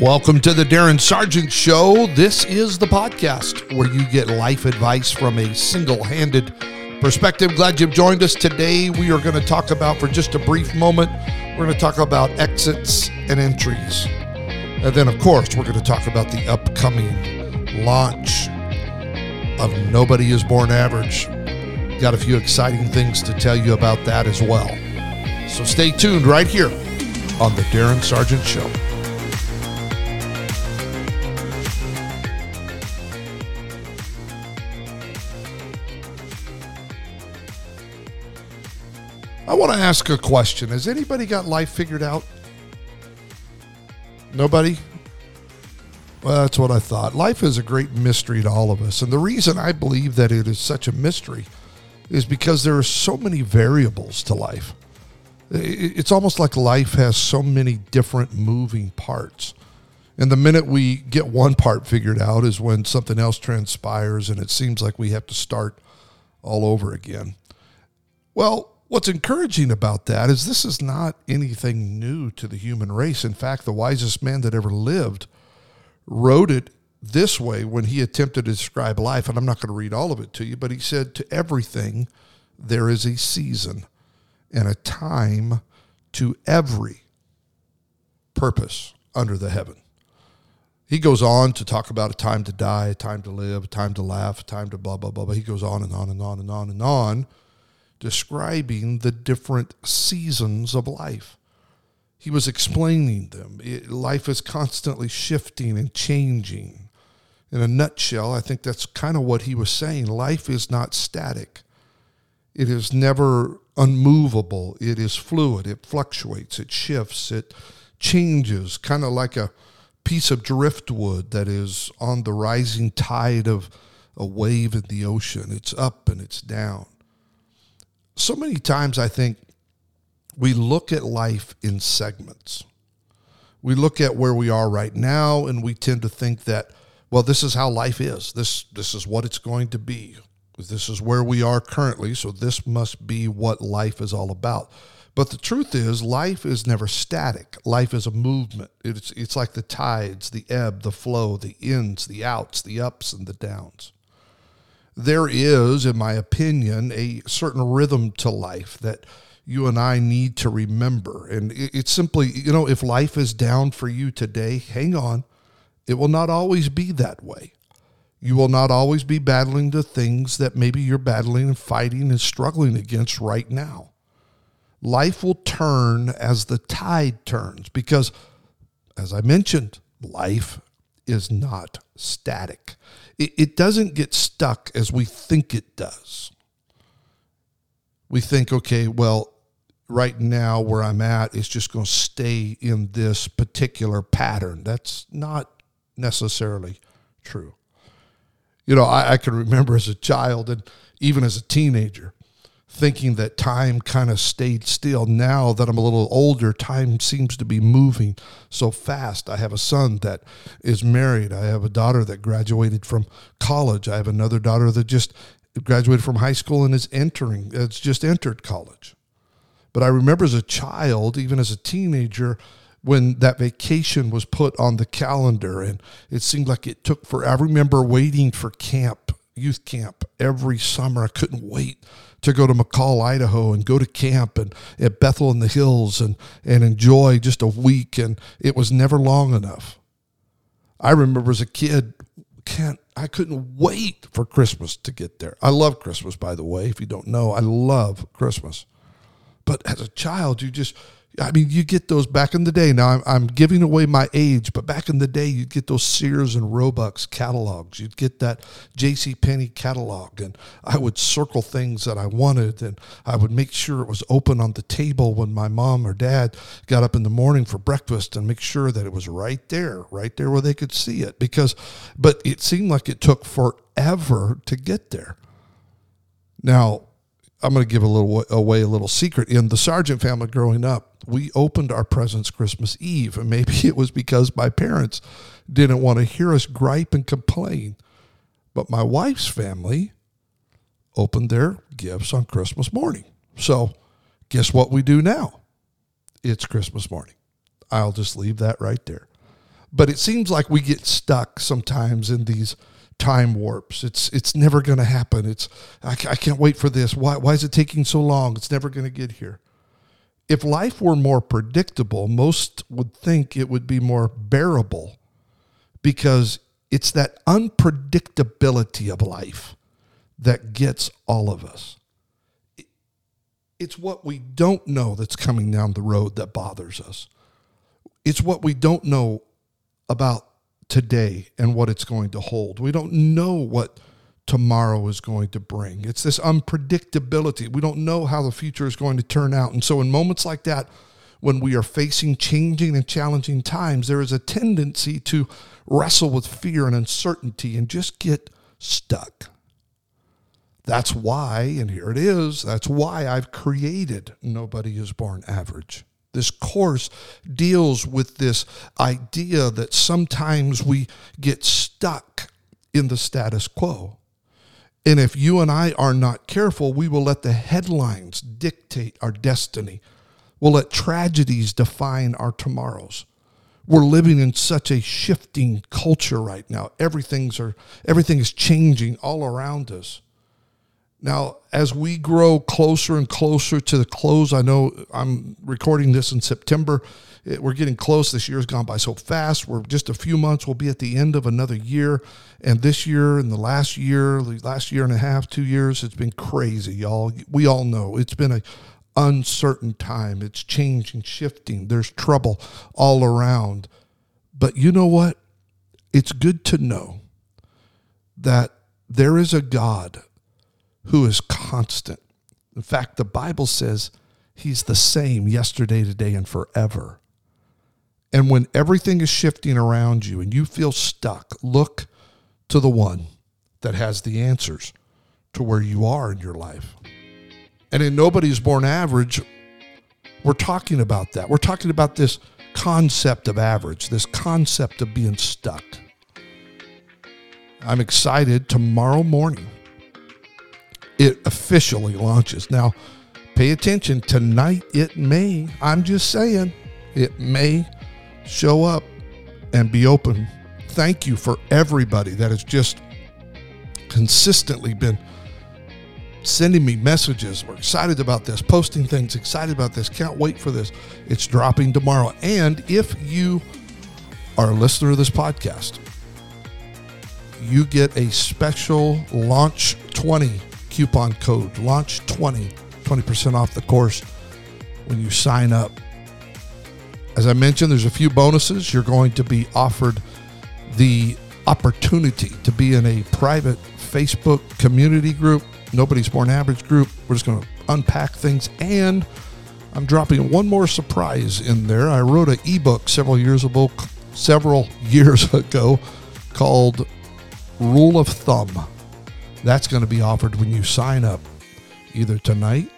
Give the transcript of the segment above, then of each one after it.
Welcome to the Darin Sargent Show. This is the podcast where you get life advice from a single handed perspective. Glad you've joined us today. We are going to talk about, for just a brief moment, we're going to talk about exits and entries. And then, of course, we're going to talk about the upcoming launch of Nobody is Born Average. Got a few exciting things to tell you about that as well. So stay tuned right here on the Darin Sargent Show. I want to ask a question. Has anybody got life figured out? Nobody? Well, that's what I thought. Life is a great mystery to all of us. And the reason I believe that it is such a mystery is because there are so many variables to life. It's almost like life has so many different moving parts. And the minute we get one part figured out is when something else transpires and it seems like we have to start all over again. Well, What's encouraging about that is this is not anything new to the human race. In fact, the wisest man that ever lived wrote it this way when he attempted to describe life. And I'm not going to read all of it to you, but he said, To everything, there is a season and a time to every purpose under the heaven. He goes on to talk about a time to die, a time to live, a time to laugh, a time to blah, blah, blah, blah. He goes on and on and on and on and on describing the different seasons of life. He was explaining them. It, life is constantly shifting and changing. In a nutshell, I think that's kind of what he was saying. Life is not static, it is never unmovable, it is fluid, it fluctuates, it shifts, it changes, kind of like a piece of driftwood that is on the rising tide of a wave in the ocean. It's up and it's down so many times I think we look at life in segments. We look at where we are right now and we tend to think that, well, this is how life is. This this is what it's going to be. This is where we are currently, so this must be what life is all about. But the truth is, life is never static. Life is a movement. It's, it's like the tides, the ebb, the flow, the ins, the outs, the ups, and the downs there is, in my opinion, a certain rhythm to life that you and I need to remember. And it's simply, you know, if life is down for you today, hang on. It will not always be that way. You will not always be battling the things that maybe you're battling and fighting and struggling against right now. Life will turn as the tide turns because, as I mentioned, life is not static it, it doesn't get stuck as we think it does. We think, okay, well, right now where I'm at is just going to stay in this particular pattern. That's not necessarily true. You know, I, I can remember as a child and even as a teenager, thinking that time kind of stayed still. Now that I'm a little older, time seems to be moving so fast. I have a son that is married. I have a daughter that graduated from college. I have another daughter that just graduated from high school and is entering, it's just entered college. But I remember as a child, even as a teenager, when that vacation was put on the calendar and it seemed like it took forever. I remember waiting for camp, youth camp, every summer. I couldn't wait to go to McCall, Idaho, and go to camp and at Bethel in the Hills and and enjoy just a week. And it was never long enough. I remember as a kid, can't I couldn't wait for Christmas to get there. I love Christmas, by the way. If you don't know, I love Christmas. But as a child, you just I mean, you get those back in the day. Now I'm, I'm giving away my age, but back in the day, you'd get those Sears and Roebucks catalogs. You'd get that J.C. Penney catalog, and I would circle things that I wanted, and I would make sure it was open on the table when my mom or dad got up in the morning for breakfast, and make sure that it was right there, right there where they could see it. Because, but it seemed like it took forever to get there. Now, I'm going to give a little away a little secret. In the Sargent family growing up, we opened our presents Christmas Eve, and maybe it was because my parents didn't want to hear us gripe and complain. But my wife's family opened their gifts on Christmas morning. So, guess what we do now? It's Christmas morning. I'll just leave that right there. But it seems like we get stuck sometimes in these time warps. It's it's never going to happen. It's I, I can't wait for this. Why why is it taking so long? It's never going to get here. If life were more predictable, most would think it would be more bearable because it's that unpredictability of life that gets all of us. It's what we don't know that's coming down the road that bothers us. It's what we don't know about today and what it's going to hold. We don't know what tomorrow is going to bring. It's this unpredictability. We don't know how the future is going to turn out. And so, in moments like that, when we are facing changing and challenging times, there is a tendency to wrestle with fear and uncertainty and just get stuck. That's why, and here it is, that's why I've created Nobody is Born Average. This course deals with this idea that sometimes we get stuck in the status quo. And if you and I are not careful, we will let the headlines dictate our destiny. We'll let tragedies define our tomorrows. We're living in such a shifting culture right now. Everything's are, everything is changing all around us. Now, as we grow closer and closer to the close, I know I'm recording this in September. We're getting close. This year's gone by so fast. We're just a few months. We'll be at the end of another year. And this year and the last year, the last year and a half, two years, it's been crazy, y'all. We all know it's been a uncertain time. It's changing, shifting. There's trouble all around. But you know what? It's good to know that there is a God who is constant. In fact, the Bible says he's the same yesterday, today, and forever. And when everything is shifting around you and you feel stuck, look to the one that has the answers to where you are in your life. And in Nobody's Born Average, we're talking about that. We're talking about this concept of average, this concept of being stuck. I'm excited tomorrow morning it officially launches. Now, pay attention. Tonight, it may, I'm just saying, it may show up and be open. Thank you for everybody that has just consistently been sending me messages. We're excited about this, posting things, excited about this. Can't wait for this. It's dropping tomorrow. And if you are a listener of this podcast, you get a special launch 20 coupon code launch20 20% off the course when you sign up. As i mentioned there's a few bonuses. You're going to be offered the opportunity to be in a private facebook community group. Nobody's born average group. We're just going to unpack things. And i'm dropping one more surprise in there. I wrote an ebook several years ago several years ago called rule of thumb that's going to be offered when you sign up either tonight,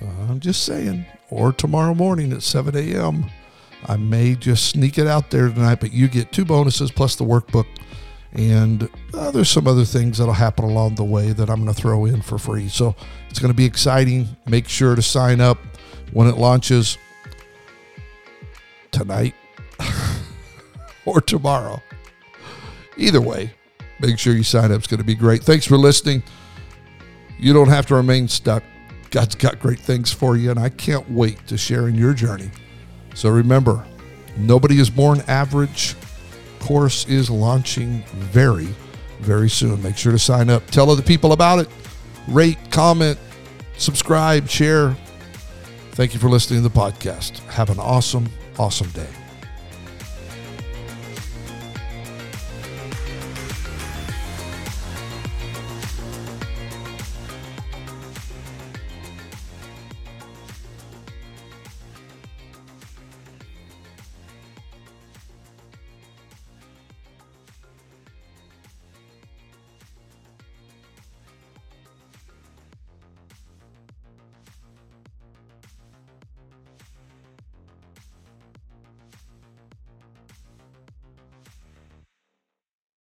uh, I'm just saying, or tomorrow morning at 7 a.m. I may just sneak it out there tonight, but you get two bonuses plus the workbook. And uh, there's some other things that'll happen along the way that I'm going to throw in for free. So it's going to be exciting. Make sure to sign up when it launches tonight or tomorrow. Either way, Make sure you sign up. It's going to be great. Thanks for listening. You don't have to remain stuck. God's got great things for you, and I can't wait to share in your journey. So remember, nobody is born average. Course is launching very, very soon. Make sure to sign up. Tell other people about it. Rate, comment, subscribe, share. Thank you for listening to the podcast. Have an awesome, awesome day.